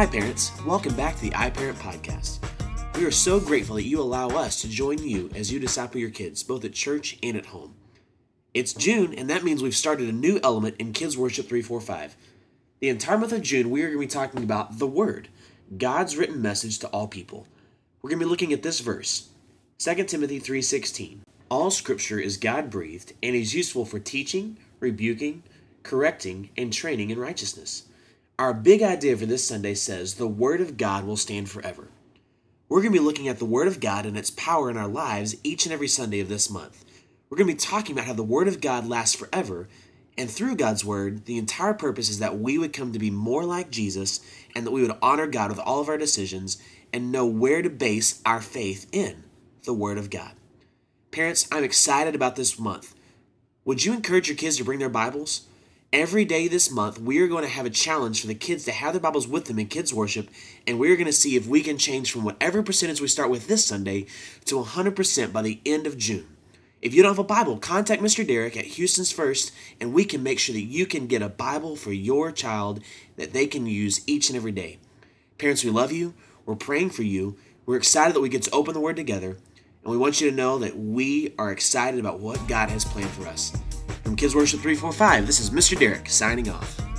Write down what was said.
Hi, parents. Welcome back to the iParent Podcast. We are so grateful that you allow us to join you as you disciple your kids, both at church and at home. It's June, and that means we've started a new element in Kids Worship 345. The entire month of June, we are going to be talking about the Word, God's written message to all people. We're going to be looking at this verse, 2 Timothy 3:16. All scripture is God-breathed and is useful for teaching, rebuking, correcting, and training in righteousness. Our big idea for this Sunday says the Word of God will stand forever. We're going to be looking at the Word of God and its power in our lives each and every Sunday of this month. We're going to be talking about how the Word of God lasts forever, and through God's Word, the entire purpose is that we would come to be more like Jesus and that we would honor God with all of our decisions and know where to base our faith in the Word of God. Parents, I'm excited about this month. Would you encourage your kids to bring their Bibles? Every day this month, we are going to have a challenge for the kids to have their Bibles with them in kids' worship, and we're going to see if we can change from whatever percentage we start with this Sunday to 100% by the end of June. If you don't have a Bible, contact Mr. Derek at Houston's First, and we can make sure that you can get a Bible for your child that they can use each and every day. Parents, we love you. We're praying for you. We're excited that we get to open the Word together, and we want you to know that we are excited about what God has planned for us. From Kids Worship 345, this is Mr. Derek signing off.